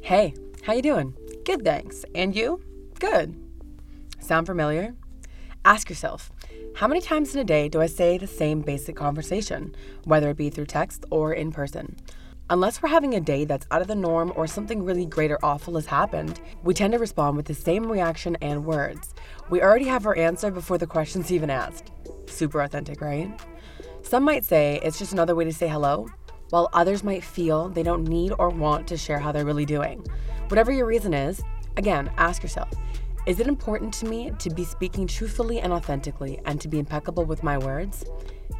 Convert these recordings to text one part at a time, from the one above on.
Hey, how you doing? Good, thanks. And you? Good. Sound familiar? Ask yourself, how many times in a day do I say the same basic conversation, whether it be through text or in person? Unless we're having a day that's out of the norm or something really great or awful has happened, we tend to respond with the same reaction and words. We already have our answer before the question's even asked. Super authentic, right? Some might say it's just another way to say hello, while others might feel they don't need or want to share how they're really doing. Whatever your reason is, again, ask yourself is it important to me to be speaking truthfully and authentically and to be impeccable with my words?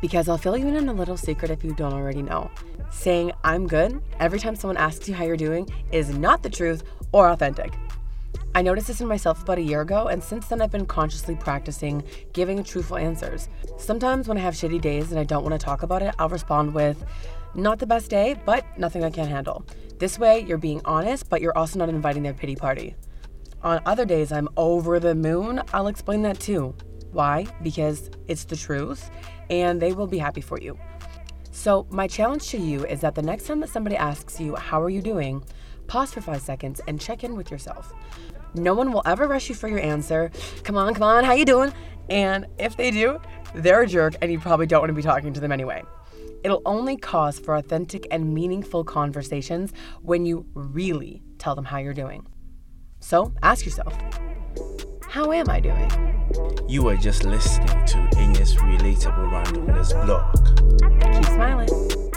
Because I'll fill you in on a little secret if you don't already know. Saying I'm good every time someone asks you how you're doing is not the truth or authentic. I noticed this in myself about a year ago, and since then I've been consciously practicing giving truthful answers. Sometimes when I have shitty days and I don't want to talk about it, I'll respond with, not the best day, but nothing I can't handle. This way, you're being honest, but you're also not inviting their pity party. On other days, I'm over the moon. I'll explain that too. Why? Because it's the truth and they will be happy for you. So, my challenge to you is that the next time that somebody asks you, How are you doing? pause for five seconds and check in with yourself. No one will ever rush you for your answer. Come on, come on, how you doing? And if they do, they're a jerk and you probably don't want to be talking to them anyway. It'll only cause for authentic and meaningful conversations when you really tell them how you're doing. So ask yourself, how am I doing? You are just listening to Inya's Relatable Randomness blog. Keep smiling.